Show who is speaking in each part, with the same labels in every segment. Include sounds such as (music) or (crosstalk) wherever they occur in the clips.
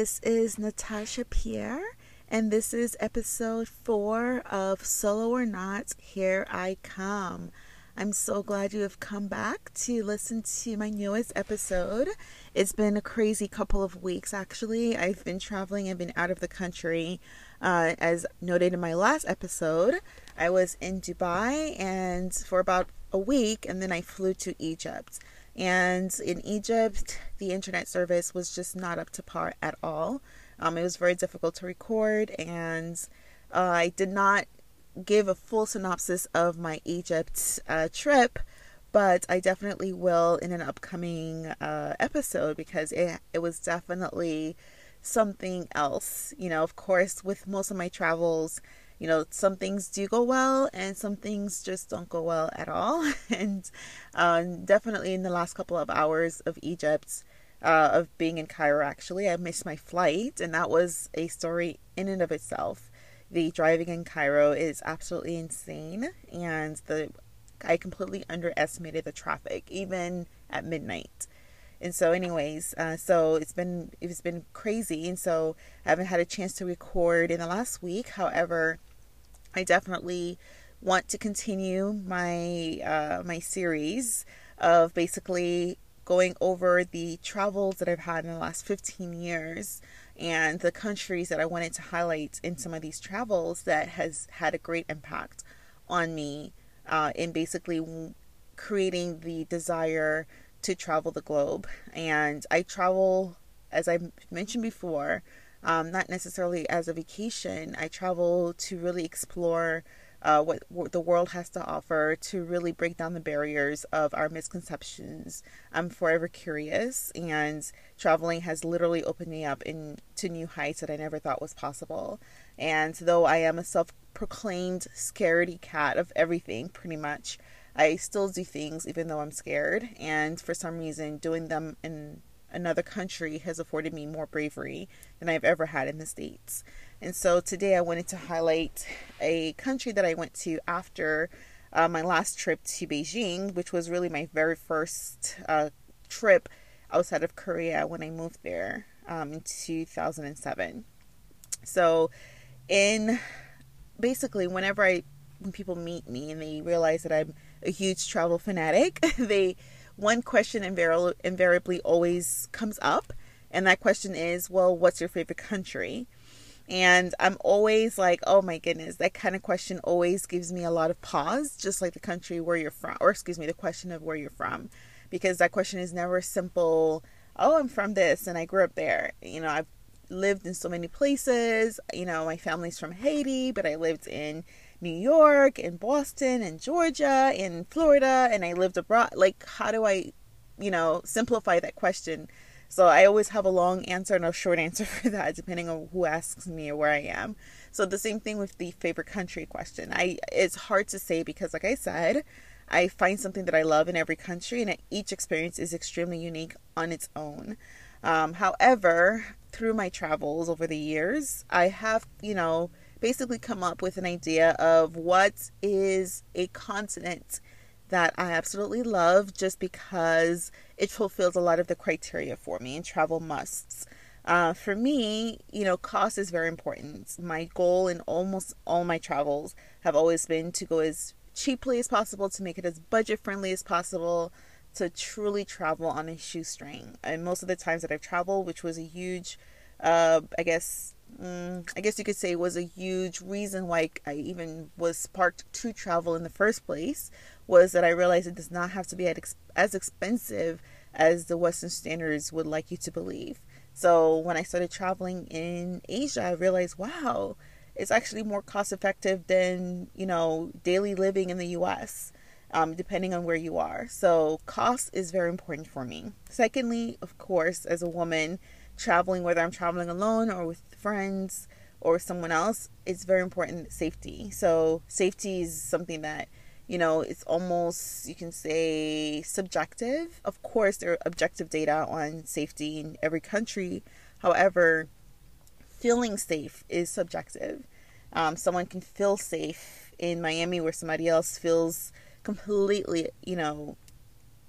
Speaker 1: This is Natasha Pierre, and this is episode four of Solo or Not Here I Come. I'm so glad you have come back to listen to my newest episode. It's been a crazy couple of weeks, actually. I've been traveling and been out of the country. Uh, as noted in my last episode, I was in Dubai and for about a week, and then I flew to Egypt. And in Egypt, the internet service was just not up to par at all. Um, it was very difficult to record, and uh, I did not give a full synopsis of my Egypt uh, trip, but I definitely will in an upcoming uh, episode because it, it was definitely something else. You know, of course, with most of my travels, you know, some things do go well and some things just don't go well at all. (laughs) and um, definitely in the last couple of hours of Egypt, uh, of being in Cairo, actually, I missed my flight, and that was a story in and of itself. The driving in Cairo is absolutely insane, and the I completely underestimated the traffic, even at midnight. And so, anyways, uh, so it's been it's been crazy, and so I haven't had a chance to record in the last week. However, I definitely want to continue my uh, my series of basically going over the travels that I've had in the last 15 years and the countries that I wanted to highlight in some of these travels that has had a great impact on me uh, in basically creating the desire to travel the globe. And I travel, as I mentioned before, um, not necessarily as a vacation. I travel to really explore uh, what, what, the world has to offer, to really break down the barriers of our misconceptions. I'm forever curious, and traveling has literally opened me up into new heights that I never thought was possible. And though I am a self proclaimed scaredy cat of everything, pretty much, I still do things even though I'm scared. And for some reason, doing them in another country has afforded me more bravery than I've ever had in the States. And so today I wanted to highlight a country that I went to after uh, my last trip to Beijing, which was really my very first uh, trip outside of Korea when I moved there um, in 2007. So, in basically, whenever I when people meet me and they realize that I'm a huge travel fanatic, (laughs) they one question invariably always comes up, and that question is, well, what's your favorite country? And I'm always like, oh my goodness, that kind of question always gives me a lot of pause, just like the country where you're from, or excuse me, the question of where you're from, because that question is never simple. Oh, I'm from this and I grew up there. You know, I've lived in so many places. You know, my family's from Haiti, but I lived in New York, in Boston, in Georgia, in Florida, and I lived abroad. Like, how do I, you know, simplify that question? So I always have a long answer and a short answer (laughs) for that, depending on who asks me or where I am. So the same thing with the favorite country question. I it's hard to say because, like I said, I find something that I love in every country, and each experience is extremely unique on its own. Um, however, through my travels over the years, I have, you know, basically come up with an idea of what is a continent that I absolutely love just because it fulfills a lot of the criteria for me and travel musts. Uh, for me, you know, cost is very important. My goal in almost all my travels have always been to go as cheaply as possible, to make it as budget friendly as possible, to truly travel on a shoestring. And most of the times that I've traveled, which was a huge, uh, I guess, mm, I guess you could say was a huge reason why I even was sparked to travel in the first place was that I realized it does not have to be as expensive as the Western standards would like you to believe. So when I started traveling in Asia, I realized, wow, it's actually more cost effective than, you know, daily living in the US. Um, depending on where you are. So, cost is very important for me. Secondly, of course, as a woman, traveling, whether I'm traveling alone or with friends or someone else, it's very important safety. So, safety is something that, you know, it's almost, you can say, subjective. Of course, there are objective data on safety in every country. However, feeling safe is subjective. Um, someone can feel safe in Miami where somebody else feels completely, you know,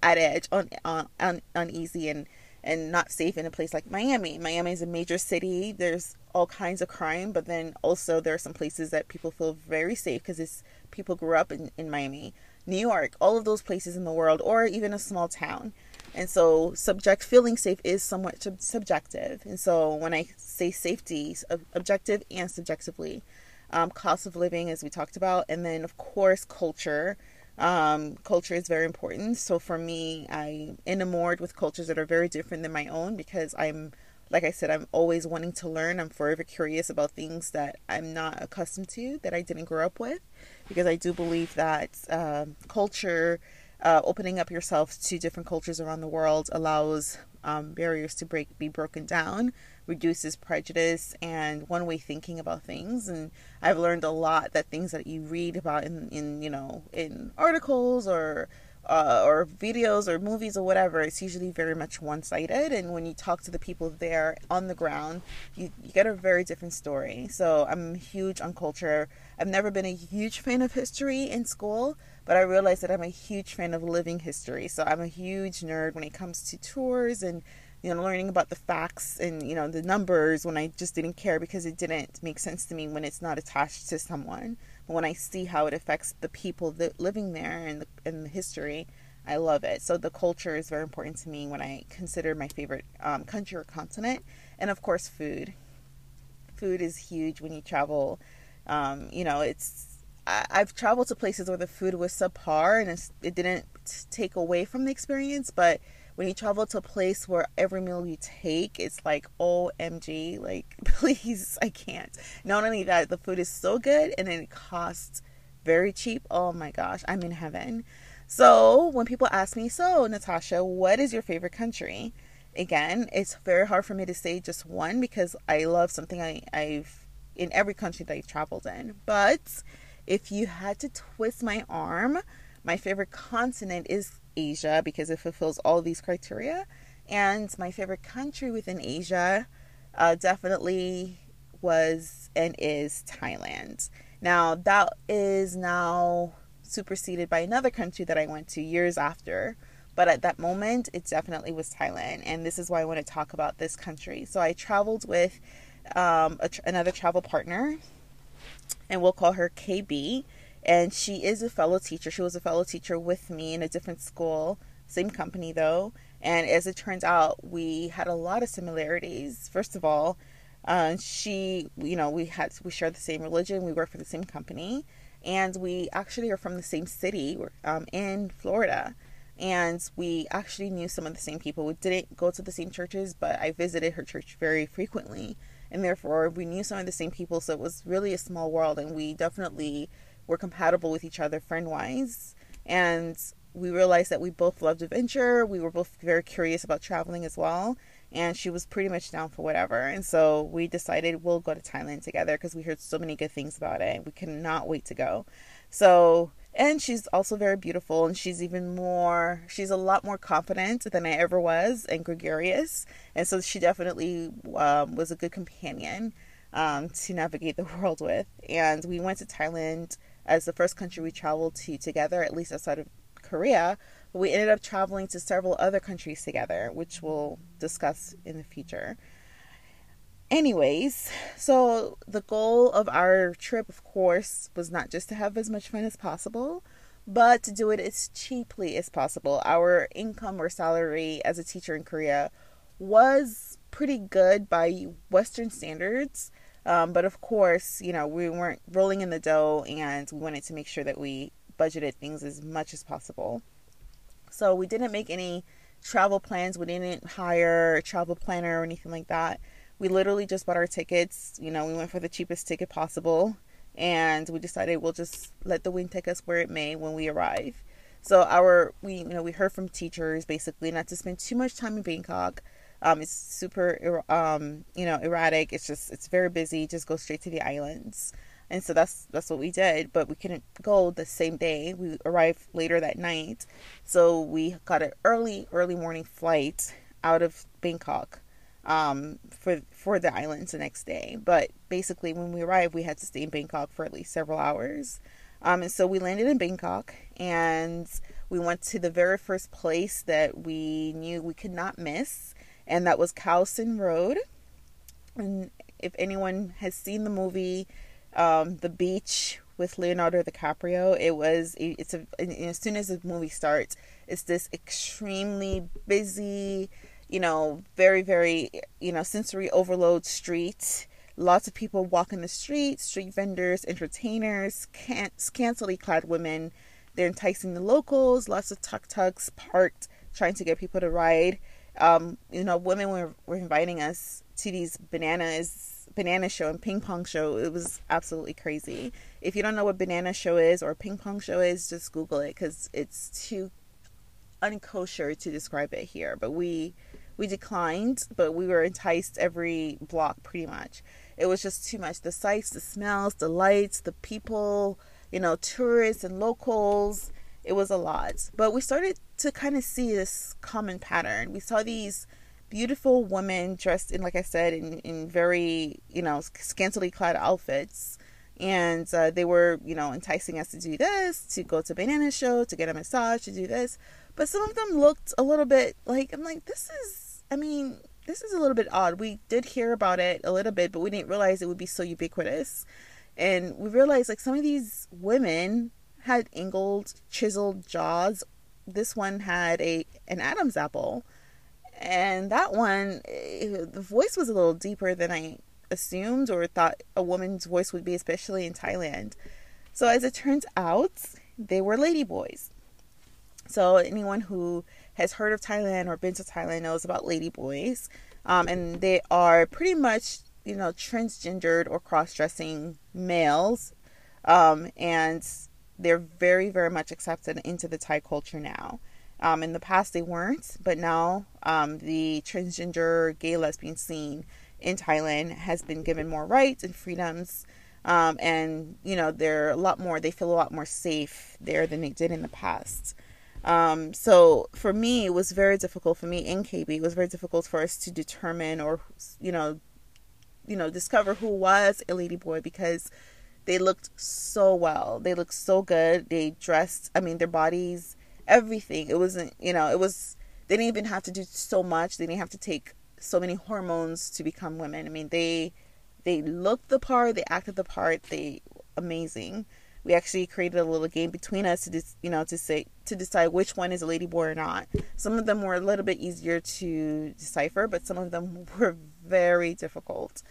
Speaker 1: at edge, on, on, on uneasy, and and not safe in a place like Miami. Miami is a major city. There's all kinds of crime, but then also there are some places that people feel very safe because it's people grew up in, in Miami, New York, all of those places in the world, or even a small town. And so, subject feeling safe is somewhat sub- subjective. And so, when I say safety, objective and subjectively, um, cost of living, as we talked about, and then of course culture. Um, culture is very important. So for me, I'm enamored with cultures that are very different than my own because I'm, like I said, I'm always wanting to learn. I'm forever curious about things that I'm not accustomed to, that I didn't grow up with, because I do believe that uh, culture, uh, opening up yourself to different cultures around the world, allows um, barriers to break be broken down reduces prejudice and one way thinking about things and i've learned a lot that things that you read about in, in you know in articles or uh, or videos or movies or whatever, it's usually very much one sided. And when you talk to the people there on the ground, you, you get a very different story. So I'm huge on culture. I've never been a huge (laughs) fan of history in school, but I realized that I'm a huge fan of living history. So I'm a huge nerd when it comes to tours and you know, learning about the facts and, you know, the numbers when I just didn't care because it didn't make sense to me when it's not attached to someone. But when I see how it affects the people that living there and the, and the history, I love it. So the culture is very important to me when I consider my favorite um, country or continent. And of course, food. Food is huge when you travel. Um, you know, it's I, have traveled to places where the food was subpar and it didn't take away from the experience, but when you travel to a place where every meal you take it's like omg like (laughs) please i can't. Not only that the food is so good and then it costs very cheap. Oh my gosh i'm in heaven. So when people ask me so natasha what is your favorite country? Again it's very hard for me to say just one because i love something I, i've in every country that i've traveled in. But if you had to twist my arm my favorite continent is Asia because it fulfills all these criteria. And my favorite country within Asia uh, definitely was and is Thailand. Now, that is now superseded by another country that I went to years after. But at that moment, it definitely was Thailand. And this is why I want to talk about this country. So I traveled with um, tr- another travel partner, and we'll call her KB and she is a fellow teacher. She was a fellow teacher with me in a different school, same company though. And as it turns out, we had a lot of similarities. First of all, uh, she, you know, we had we share the same religion. We work for the same company, and we actually are from the same city um, in Florida. And we actually knew some of the same people. We didn't go to the same churches, but I visited her church very frequently, and therefore we knew some of the same people. So it was really a small world, and we definitely were compatible with each other friend wise. And we realized that we both loved adventure. We were both very curious about traveling as well. And she was pretty much down for whatever. And so we decided we'll go to Thailand together because we heard so many good things about it. We cannot wait to go. So, and she's also very beautiful and she's even more, she's a lot more confident than I ever was and gregarious. And so she definitely um, was a good companion um, to navigate the (laughs) world with. And we went to Thailand as the first country we traveled to together, at least outside of Korea. But we ended up traveling to several other countries together, which we'll discuss in the future. Anyways, so the goal of our trip, of course, was not just to have as much fun as possible, but to do it as cheaply as possible. Our income or salary as a teacher in Korea was pretty good by Western standards. Um, but of course, you know, we weren't rolling in the dough and we wanted to make sure that we budgeted things as much as possible. So we didn't make any travel plans. We didn't hire a travel planner or anything like that. We literally just bought our tickets. You know, we went for the cheapest ticket possible and we decided we'll just let the wind take us where it may when we arrive. So our we you know we heard from teachers basically not to spend too much time in Bangkok um, it's super, um, you know, erratic. It's just, it's very busy. Just go straight to the islands. And so that's that's what we did, but we couldn't go the same day. We arrived later that night, so we got an early early morning flight out of Bangkok um, for for the islands the next day. But basically, when we arrived, we had to stay in Bangkok for at least several hours. Um, and so we landed in Bangkok, and we went to the very first place that we knew we could not miss, and that was San Road. And if anyone has seen the movie, um, The Beach with Leonardo DiCaprio, it was it's a as soon as the movie starts, it's this extremely busy, you know, very very you know sensory overload street. Lots of people walking the street, street vendors, entertainers, can- scantily clad women. They're enticing the locals. Lots of tuk tuks parked, trying to get people to ride. Um, you know, women were, were inviting us to these bananas banana show and ping pong show. It was absolutely crazy. If you don't know what banana show is or ping pong show is, just Google it because it's too unkosher to describe it here. But we we declined, but we were enticed every block pretty much. It was just too much. The sights, the smells, the lights, the people, you know, tourists and locals. It was a lot. But we started to kind of see this common pattern. We saw these beautiful women dressed in, like I said, in, in very, you know, scantily clad outfits. And uh, they were, you know, enticing us to do this, to go to banana show, to get a massage, to do this. But some of them looked a little bit like, I'm like, this is, I mean, this is a little bit odd. We did hear about it a little bit, but we didn't realize it would be so ubiquitous. And we realized like some of these women had angled, chiseled jaws. This one had a an Adam's apple and that one eh, the voice was a little deeper than i assumed or thought a woman's voice would be especially in thailand. So as it turns out they were ladyboys so anyone who has heard of thailand or been to thailand knows about ladyboys um, and they are pretty much you know transgendered or cross-dressing males. Um, and they're very very much accepted into the thai culture now um, in the past, they weren't, but now um, the transgender gay lesbian scene in Thailand has been given more rights and freedoms. Um, and, you know, they're a lot more, they feel a lot more safe there than they did in the past. Um, so for me, it was very difficult for me in KB. It was very difficult for us to determine or, you know, you know, discover who was a lady boy because they looked so well. They looked so good. They dressed, I mean, their bodies everything. It wasn't, you know, it was, they didn't even have to do so much. They didn't have to take so many hormones to become women. I mean, they, they looked the part, they acted the part, they, amazing. We actually created a little game between us to, just, you know, to say, to decide which one is a lady boy or not. Some of them were a little bit easier to decipher, but some of them (laughs) were very difficult.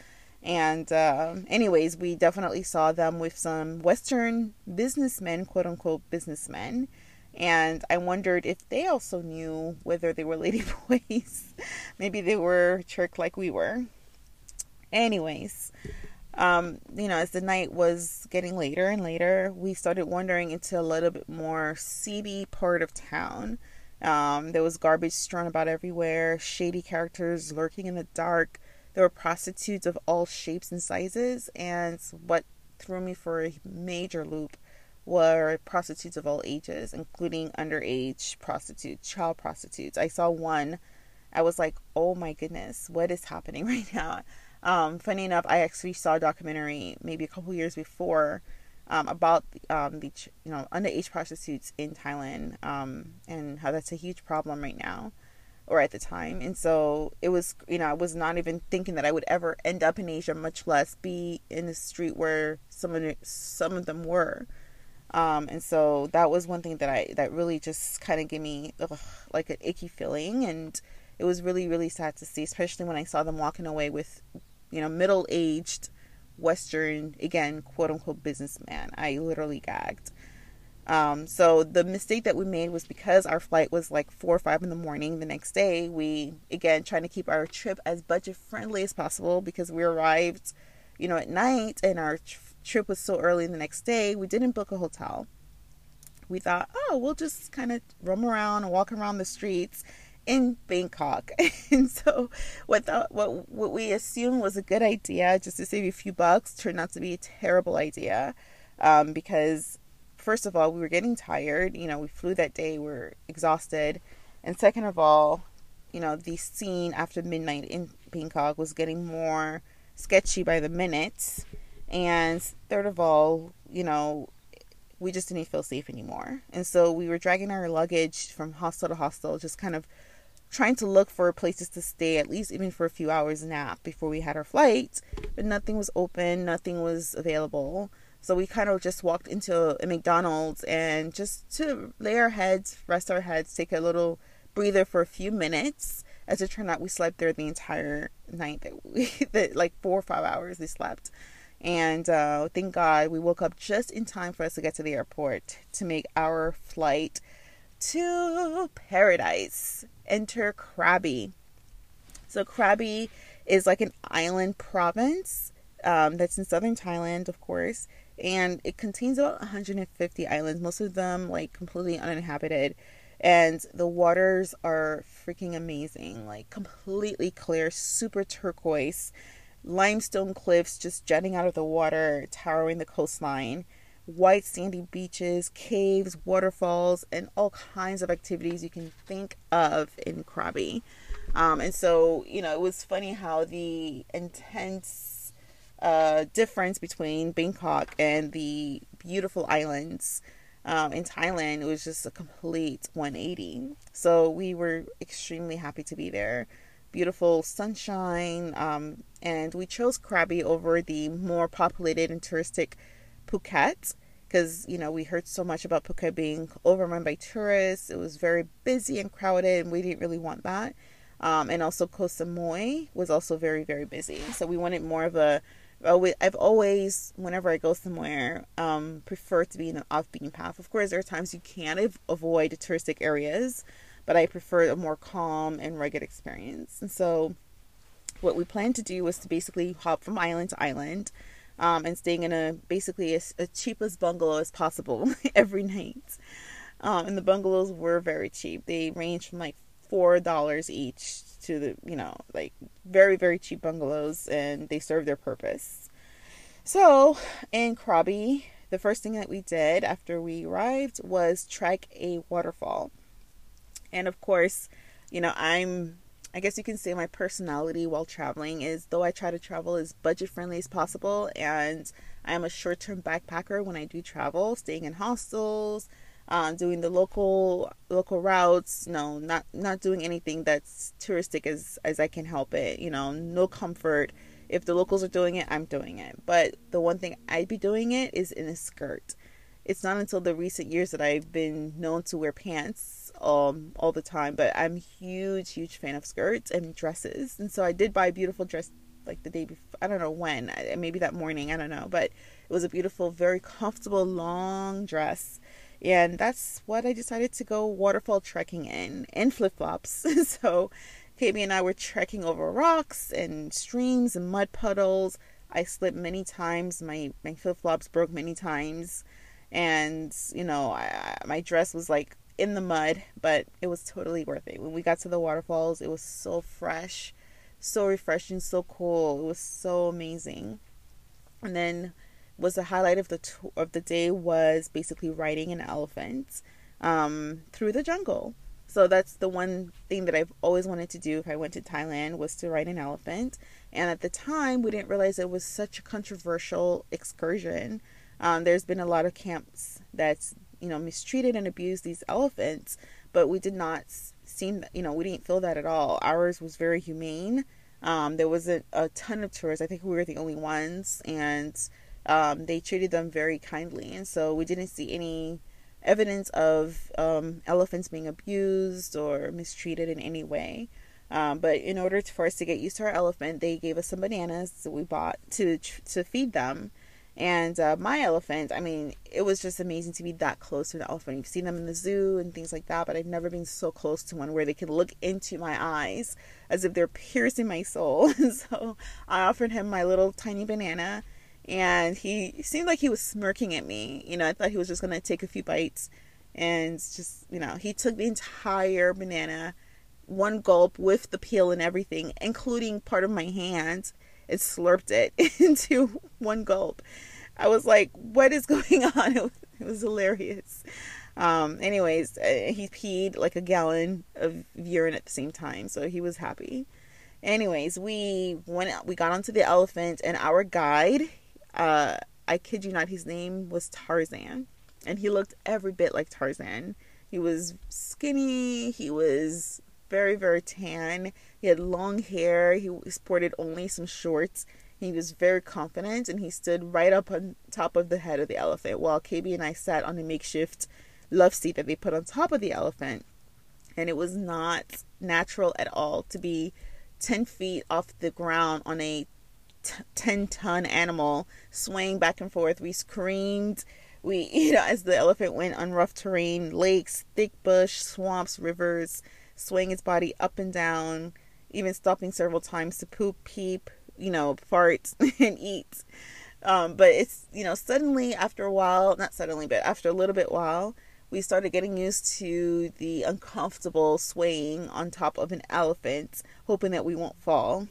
Speaker 1: And, uh, anyways, we definitely saw them with some Western businessmen, quote unquote businessmen, and I wondered if they also knew whether they were ladyboys. (laughs) Maybe they were tricked like we were. Anyways, um, you know, as the night was getting later and later, we started wandering into a little bit more seedy part of town. Um, there was garbage strewn about everywhere, shady characters lurking in the dark. There were prostitutes of all shapes and sizes, and what threw me for a major loop were prostitutes of all ages, including underage prostitutes, child prostitutes. I saw one. I was like, oh my goodness, what is happening (laughs) right now? Um, funny enough, I actually saw a documentary maybe a couple years before um, about um, the you know underage prostitutes in Thailand um, and how that's a huge problem right now, or at the time. And so it was you know I was not even thinking that I would ever end up in Asia, much less be in the street where some of some of them were. Um, and so that was one thing that I that really just kind of gave me ugh, like an icky feeling, and it was really really sad to see, especially when I saw them walking away with, you know, middle aged, Western again quote unquote businessman. I literally gagged. Um, so the mistake that we made was because our flight was like four or five in the morning the next day. We again trying to keep our trip as budget friendly as possible because we arrived, you know, at night and our trip was so early the next day, we didn't book a hotel. We thought, oh, we'll just kind of roam around and walk around the streets in Bangkok. (laughs) and so what the, what what we assumed was a good idea just to save a few bucks turned out to be a terrible idea. Um, because first of all, we were getting tired. You know, we flew that day, we are exhausted. And second of all, you know, the scene after midnight in Bangkok was getting more sketchy by the minute. And third of all, you know, we just didn't feel safe anymore. And so we were dragging our luggage from hostel to hostel, just kind of trying to look for places to stay, at least even for a few hours nap before we had our flight, but nothing was open, nothing was available. So we kind of just walked into a McDonald's and just to lay our heads, rest our heads, take a little breather for a few minutes. As it turned out, we slept there the entire night that we, (laughs) that like four or five hours we slept. And uh, thank God we woke up just in time for us to get to the airport to make our flight to paradise. Enter Krabi. So, Krabi is like an island province um, that's in southern Thailand, of course, and it contains about 150 islands, most of them like completely uninhabited. And the waters are freaking amazing, like completely clear, super turquoise, limestone cliffs just jutting out of the water, towering the coastline white sandy beaches, caves, waterfalls, and all kinds of activities you can think of in Krabi. Um, and so, you know, it was funny how the intense uh, difference between Bangkok and the beautiful islands um, in Thailand it was just a complete 180. So we were extremely happy to be there. Beautiful sunshine, um, and we chose Krabi over the more populated and touristic Phuket because you know we heard so much about Phuket being overrun by tourists. It was very busy and crowded, and we didn't really want that. Um, and also Koh Samui was also very very busy, so we wanted more of a. I've always, whenever I go somewhere, um, prefer to be in an off-beaten path. Of course, there are times you can avoid touristic areas, but I prefer a more calm and rugged experience. And so, what we planned to do was to basically hop from island to island um, and staying in a basically as, as cheap as bungalow as possible (laughs) every night. Um, and the bungalows were very cheap. They range from like four dollars each to the you know like very very cheap bungalows, and they serve their purpose. So in Krabi, the first thing that we did after we arrived was trek a waterfall, and of course, you know I'm I guess you can say my personality while traveling is though I try to travel as budget friendly as possible and I am a short term backpacker when I do travel, staying in hostels, um, doing the local local routes, no, not not doing anything that's touristic as as I can help it, you know, no comfort. If the locals are doing it, I'm doing it. But the one thing I'd be doing it is in a skirt. It's not until the recent years that I've been known to wear pants um all the time, but I'm huge, huge fan of skirts and dresses. And so I did buy a beautiful dress like the day before. I don't know when, maybe that morning. I don't know, but it was a beautiful, very comfortable long dress. And that's what I decided to go waterfall trekking in in flip flops. (laughs) so KB and I were trekking over rocks and streams and mud puddles. I slipped many times. My my flip flops broke many times, and you know I, my dress was like in the mud, but it was totally worth it. When we got to the waterfalls, it was so fresh, so refreshing, so cool. It was so amazing. And then was the highlight of the of the day was basically riding an elephant um, through the jungle. So that's the one thing that I've always wanted to do if I went to Thailand was to ride an elephant. And at the time, we didn't realize it was such a controversial excursion. Um, there's been a lot of camps that's you know, mistreated and abused these elephants, but we did not seem, you know, we didn't feel that at all. Ours was very humane. Um, there wasn't a ton of tourists. I think we were the only ones, and um, they treated them very kindly. And so we didn't see any evidence of um, elephants being abused or mistreated in any way. Um, but in order for us to get used to our elephant, they gave us some bananas that we bought to to feed them. And uh, my elephant, I mean, it was just amazing to be that close to an elephant. You've seen them in the zoo and things like that, but I've never been so close to one where they can look into my eyes as if they're piercing my soul. (laughs) so I offered him my little tiny banana, and he seemed like he was smirking at me. You know, I thought he was just to take a few bites, and just, you know, he took the entire banana, one gulp with the peel and everything, including part of my hand and slurped it (laughs) into one gulp. I was like, what is (laughs) going on? It was, it was hilarious. Um, anyways, uh, he peed like a gallon of urine at the same time, so he was happy. Anyways, we went we got onto the elephant and our guide, uh, I kid you not, his name was Tarzan. And he looked every bit like Tarzan. He was skinny, he was very, very tan. He had long hair. He sported only some shorts. He was very confident and he stood right up on top of the head of the elephant while KB and I sat on a makeshift love seat that they put on top of the elephant. And it was not natural at all to be 10 feet off the ground on a 10 ton animal swaying back and forth. We screamed. We, (laughs) you know, as the elephant went on rough terrain, lakes, thick bush, swamps, rivers, swaying its body up and down, even stopping several times to poop, peep, you know, fart (laughs) and eat. Um, but it's, you know, suddenly after a while, not suddenly, but after a little bit while, we started getting used to the uncomfortable swaying on top of an elephant, hoping that we won't fall.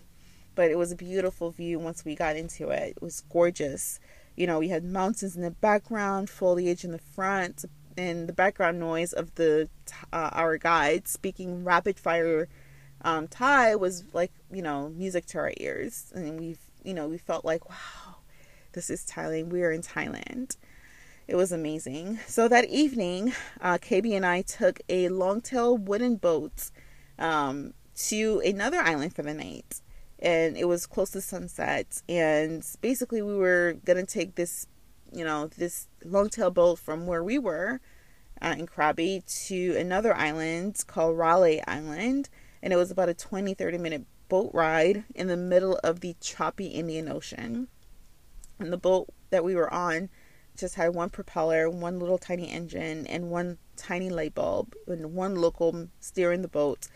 Speaker 1: But it was a beautiful view once we got into it. It was gorgeous. You know, we had mountains in the background, foliage in the front, and the background noise of the uh, our guide speaking rapid fire um, Thai was like you know music to our ears, and we you know we felt like wow, this is Thailand. We are in Thailand. It was amazing. So that evening, uh, KB and I took a longtail wooden boat um, to another island for the night. And it was close to sunset. And basically, we were to take this, you know, this longtail boat from where we were uh, in Krabi to another island called Railay Island. And it was about a 20, 30 minute boat ride in the middle of the choppy Indian Ocean. And the boat that we were on just had one propeller, one little tiny engine, and one tiny light bulb, and one local steering the boat.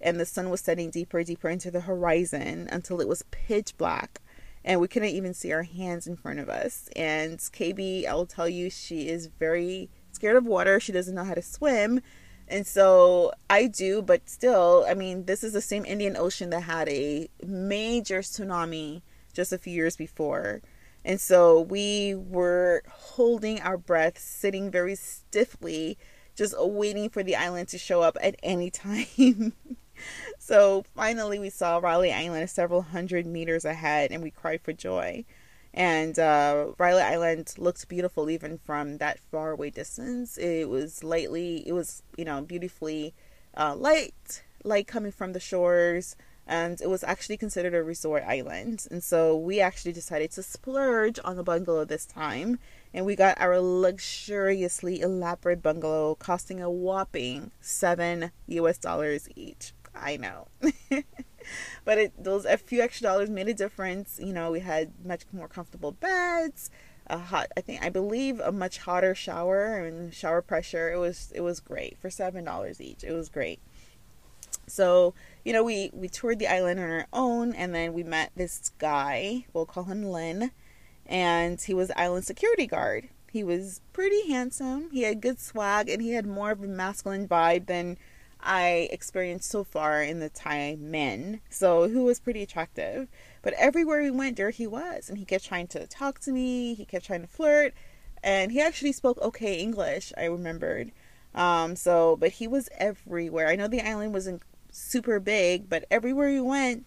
Speaker 1: And the sun was setting deeper and deeper into the horizon until it was pitch black. And we couldn't even see our hands in front of us. And KB, I will tell you, she is very scared of water. She doesn't know how to swim. And so I do, but still, I mean, this is the same Indian Ocean that had a major tsunami just a few years before. And so we were holding our breath, sitting very stiffly, just waiting for the island to show up at any (laughs) time. So finally, we saw Railay Island several hundred meters ahead, and we cried for joy. And uh, Railay Island looked beautiful even from that far away distance. It was lightly, it was, you know, beautifully uh, light, light coming from the shores and it was actually considered a resort island. And so we actually decided to splurge on the bungalow this time, and we got our luxuriously elaborate bungalow costing a whopping seven US dollars each. I know. (laughs) but it, those a few extra dollars made a difference. You know, we had much more comfortable beds, a hot I think I believe a much hotter shower and shower pressure. It was it was great for seven dollars each. It was great. So, you know, we, we toured the island on our own and then we met this guy, we'll call him Len, and he was island security guard. He was pretty handsome, he had good swag, and he had more of a masculine vibe than I experienced so far in the Thai men. So who was pretty attractive. But everywhere we went, there he was. And he kept trying to talk to me, he kept trying to flirt. And he actually spoke okay English, I remembered. Um, so, but he was everywhere. I know the island wasn't super big, but everywhere we went,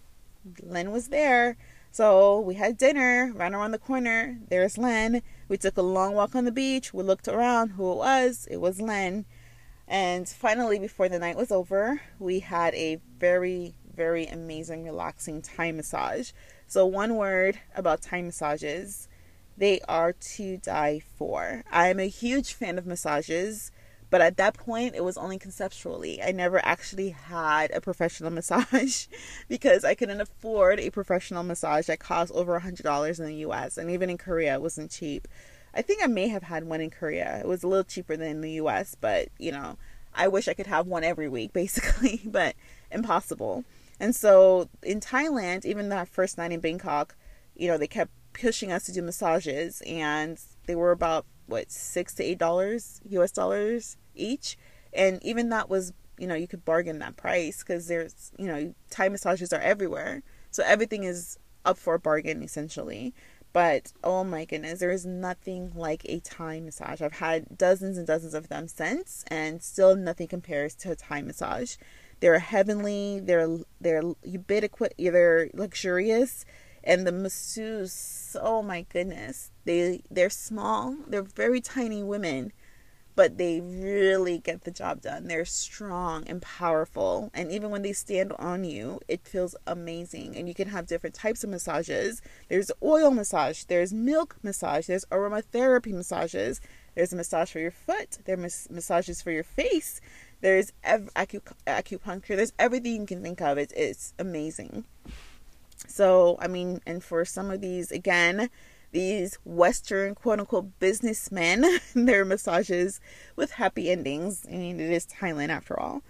Speaker 1: Len was there. So we had dinner right around the corner. There's Len. We took a long walk on the beach. We looked around who it was. It was Len. And finally, before the night was over, we had a very, very amazing, relaxing Thai massage. So, one word about Thai massages they are to die for. I am a huge fan of massages. But at that point, it was only conceptually. I never actually had a professional (laughs) massage because I couldn't afford a professional massage that cost over $100 in the US. And even in Korea, it wasn't cheap. I think I may have had one in Korea. It was a little cheaper than in the US, but you know, I wish I could have one every week, (laughs) basically, but impossible. And so in Thailand, even that first night in Bangkok, you know, they kept pushing us to do massages, and they were about what six to eight dollars US dollars each, and even that was you know you could bargain that price because there's you know Thai massages are everywhere, so everything is up for a bargain essentially. But oh my goodness, there is nothing like a Thai massage. I've had dozens and dozens of them since, and still nothing compares to a Thai massage. They're heavenly. They're they're ubiquitous. They're luxurious and the masseuse oh my goodness they they're small they're very tiny women but they really get the job done. They're strong and powerful. And even when they stand on you, it feels amazing. And you can have different types of massages. There's oil massage, there's milk massage, there's aromatherapy massages, there's a massage for your foot, there's massages for your face, there's ev- acu- acupuncture, there's everything you can think of. It's, it's amazing. So, I mean, and for some of these, again, these Western quote unquote businessmen, (laughs) their massages with happy endings. I mean, it is Thailand after all.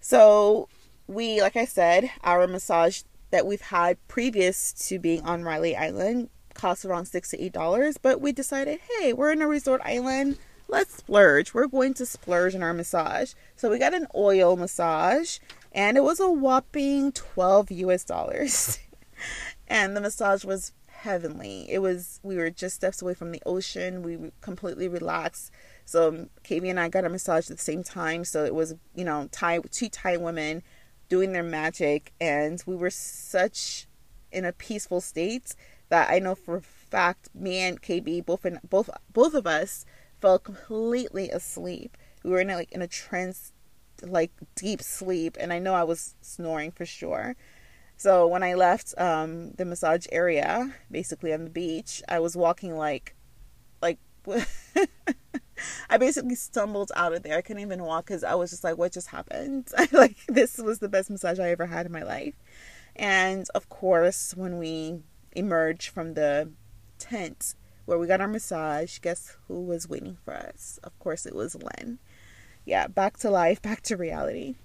Speaker 1: So, we, like I said, our massage that we've had previous to being on Railay Island costs around six to eight dollars, but we decided, hey, we're in a resort island. Let's splurge. We're going to splurge in our massage. So we got an oil massage and it was a whopping 12 US dollars. (laughs) and the massage was heavenly. It was we were just steps away from the ocean. We were completely relaxed. So um, KB and I got a massage at the same time. So it was you know Thai two Thai women doing their magic, and we were such in a peaceful state that I know for a fact me and KB both in, both both of us fell completely asleep. We were in a, like in a trance like deep sleep and I know I was snoring for sure. So when I left um, the massage area, basically on the beach, I was walking like, like, (laughs) I basically stumbled out of there. I couldn't even walk because I was just like, what just happened? (laughs) like this was the best massage I ever had in my life. And of course, when we emerged from the tent where we got our massage, guess who was waiting for us? Of course, it was Len. Yeah, back to life, (laughs) back to reality.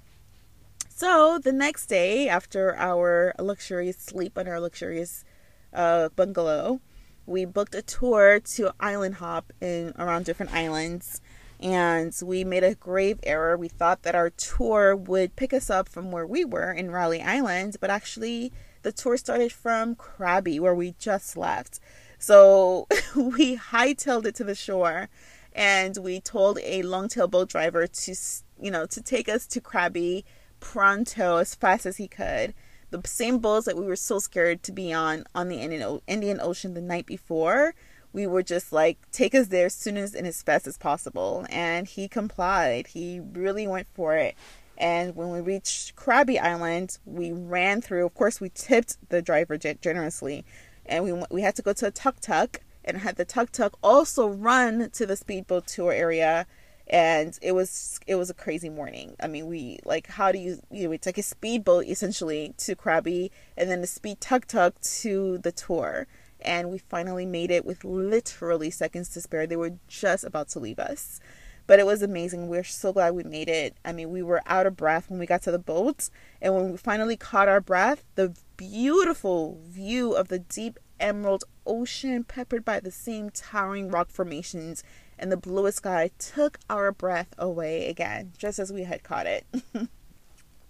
Speaker 1: So the next day, after our luxurious sleep on our luxurious uh, bungalow, we booked a tour to island hop in around different islands. And we made a grave error. We thought that our tour would pick us up from where we were in Railay Island, but actually, the tour started from Krabi, where we just left. So (laughs) we hightailed it to the shore and we told a longtail boat driver to, you know, to take us to Krabi pronto as fast as he could. The same boats that we were so scared to be on on the Indian, Indian Ocean the night before, we were just like, take us there as soon as and as fast as possible. And he complied. He really went for it. And when we reached Krabi Island, we ran through. Of course, we tipped the driver generously, and we we had to go to a tuk tuk and had the tuk tuk also run to the speedboat tour area and it was it was a crazy morning. I mean, we like how do you you know it's like a speedboat essentially to Krabi, and then a speed tuk tuk to the tour, and we finally made it with literally seconds to spare. They were just about to leave us, but it was amazing. We're so glad we made it. I mean, we were out of breath when we got to the boat, and when we finally caught our breath, the beautiful view of the deep emerald ocean peppered by the same towering rock formations and the bluest sky took our breath away again, just as we had caught it. (laughs)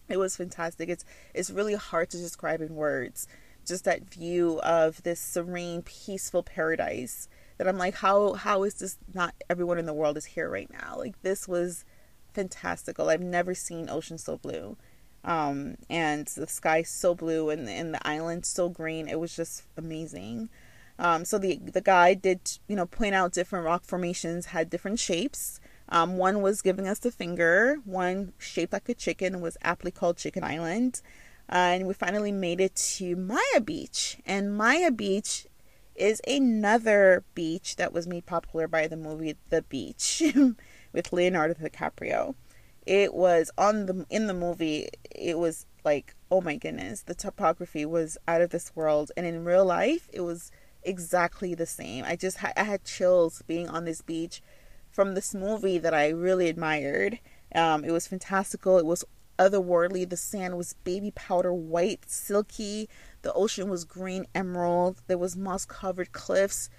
Speaker 1: it was fantastic. It's it's really hard to describe in words. Just that view of this serene, peaceful paradise. That I'm like, how how is this not everyone in the world is here right now? Like this was fantastical. I've never seen ocean so blue. Um, and the sky so blue and, and the island so green. It was just amazing. Um, so the the guide did you know point out different rock formations had different shapes. Um, one was giving us the finger. One shaped like a chicken was aptly called Chicken Island. Uh, and we finally made it to Maya Beach. And Maya Beach is another beach that was made popular by the movie The Beach (laughs) with Leonardo DiCaprio. It was on the in the movie. It was like oh my goodness, the topography was out of this world, and in real life, it was exactly the same. I just I had chills being on this beach from this movie that I really admired. Um, it was fantastical. It was otherworldly. The sand was baby powder white, silky. The ocean was green emerald. There was moss covered cliffs.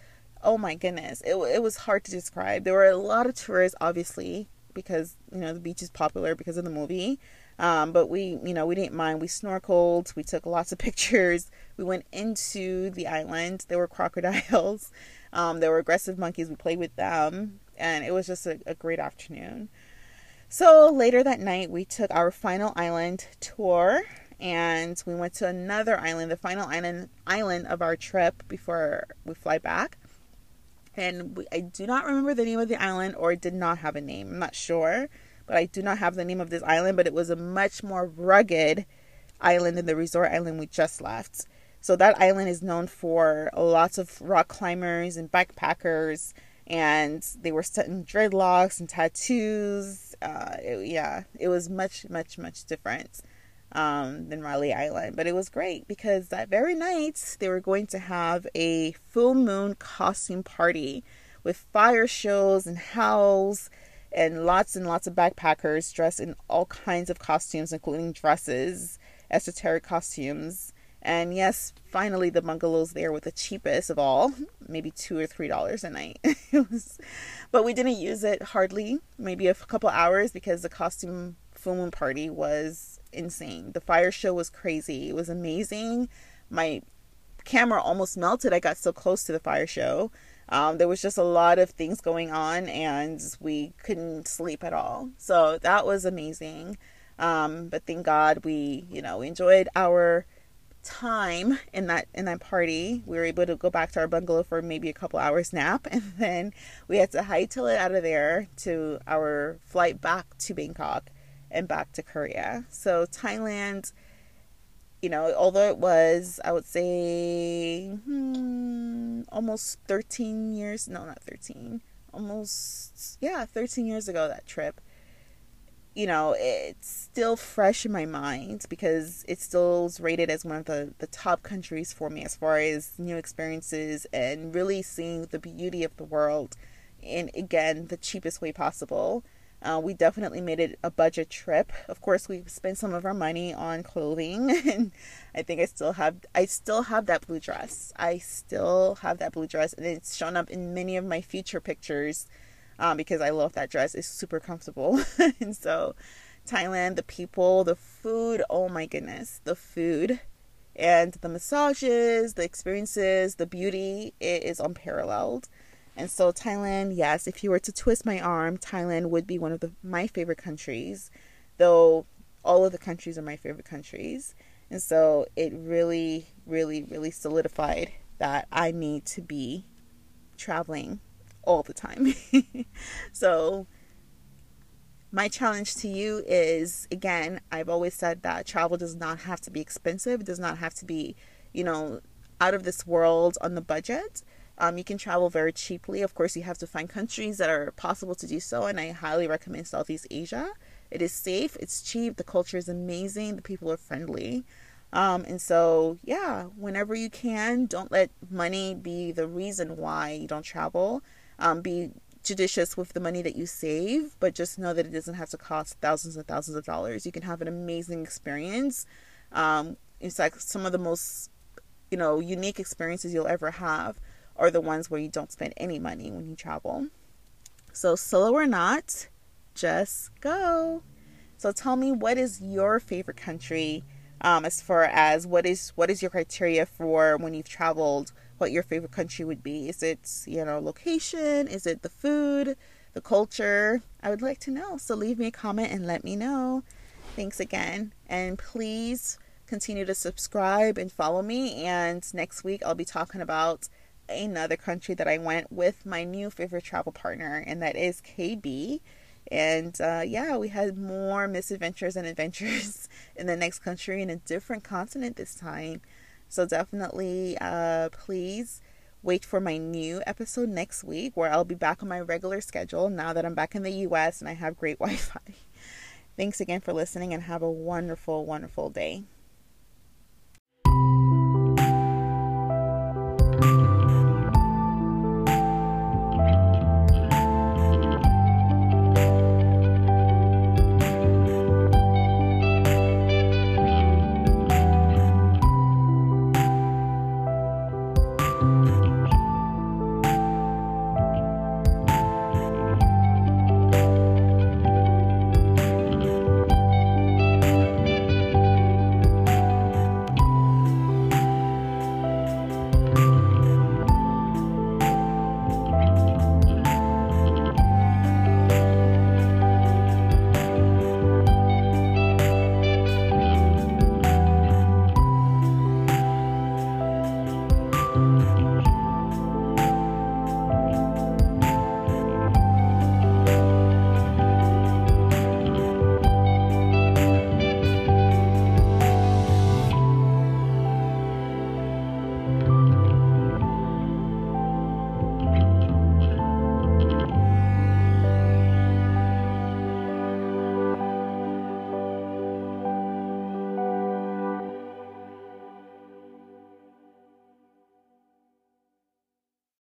Speaker 1: Oh my goodness, it it was hard to describe. There were a lot of tourists, obviously, because you know the beach is popular because of the movie. Um, but we, you know, we didn't mind. We snorkeled. We took lots of (laughs) pictures. We went into the island. There were crocodiles. (laughs) Um, there were aggressive monkeys. We played with them, and it was just a, a great afternoon. So later that night, we took our final island tour, and we went to another island, the final island island of our trip before we fly back. And we, I do not remember the name of the island or it did not have a name. I'm not sure, but I do not have the name of this island, but it was a much more rugged island than the resort island we just left. So that island is known for lots of rock climbers and backpackers, and they were studying dreadlocks and tattoos. Uh, it, yeah, it was much, much, much different um, than Railay Island, but it was great because that very night they were going to have a full moon costume party with fire shows and howls and lots and lots of backpackers dressed in all kinds of costumes, including dresses, esoteric costumes. And yes, finally the bungalows there with the cheapest of all, maybe two or three dollars a night. (laughs) but we didn't use it hardly, maybe a couple hours because the costume full moon party was insane. The fire show was crazy. It was amazing. My camera almost melted. I got so close to the fire show. Um, there was just a lot of things going on, and we couldn't sleep at all. So that was amazing. Um, but thank God we, you know, enjoyed our time in that in that party. We were able to go back to our bungalow for maybe a couple hours nap, (laughs) and then we had to hightail it out of there to our flight back to Bangkok and back to Korea. So Thailand, you know, although it was, I would say, hmm, almost 13 years. No, not 13. Almost, yeah, 13 years ago that trip you know, it's still fresh in my mind because it still is rated as one of the, the top countries for me as far as new experiences and really seeing the beauty of the world in, again, the cheapest way possible. Uh, we definitely made it a budget trip. Of course, we spent some of our money on clothing, (laughs) and I think I still have I still have that blue dress. I still have that blue dress, and it's shown up in many of my future pictures um, because I love that dress. It's super comfortable. (laughs) and so, Thailand, the people, the food, oh my goodness, the food and the massages, the experiences, the beauty, it is unparalleled. And so, Thailand, yes, if you were to twist my arm, Thailand would be one of the, my favorite countries, though all of the countries are my favorite countries. And so, it really, really, really solidified that I need to be traveling all the time. (laughs) so, my challenge to you is again, I've always said that travel does not have to be expensive, it does not have to be, you know, out of this world on the budget. Um, you can travel very cheaply. Of course, you have to find countries that are possible to do so, and I highly recommend Southeast Asia. It is safe, it's cheap, the culture is amazing, the people are friendly. Um, and so, yeah, whenever you can, don't let money be the reason why you don't travel. Um, be judicious with the money that you save, but just know that it doesn't have to cost thousands and thousands of dollars. You can have an amazing experience. Um, it's like some of the most, you know, unique experiences you'll ever have are the ones where you don't spend any money when you travel. So, solo or not, just go. So, tell me what is your favorite country um, as far as what is what is your criteria for when you've traveled what your favorite country would be. Is it, you know, location? Is it the food, the culture? I would like to know. So leave me a comment and let me know. Thanks again. And please continue to subscribe and follow me. And next week I'll be talking about another country that I went with my new favorite travel partner, and that is KB. And uh, yeah, we had more misadventures and adventures (laughs) in the next country in a different continent this time. So definitely, uh, please wait for my new episode next week where I'll be back on my regular schedule now that I'm back in the US and I have great (laughs) Wi Fi. Thanks again for listening and have a wonderful, wonderful day.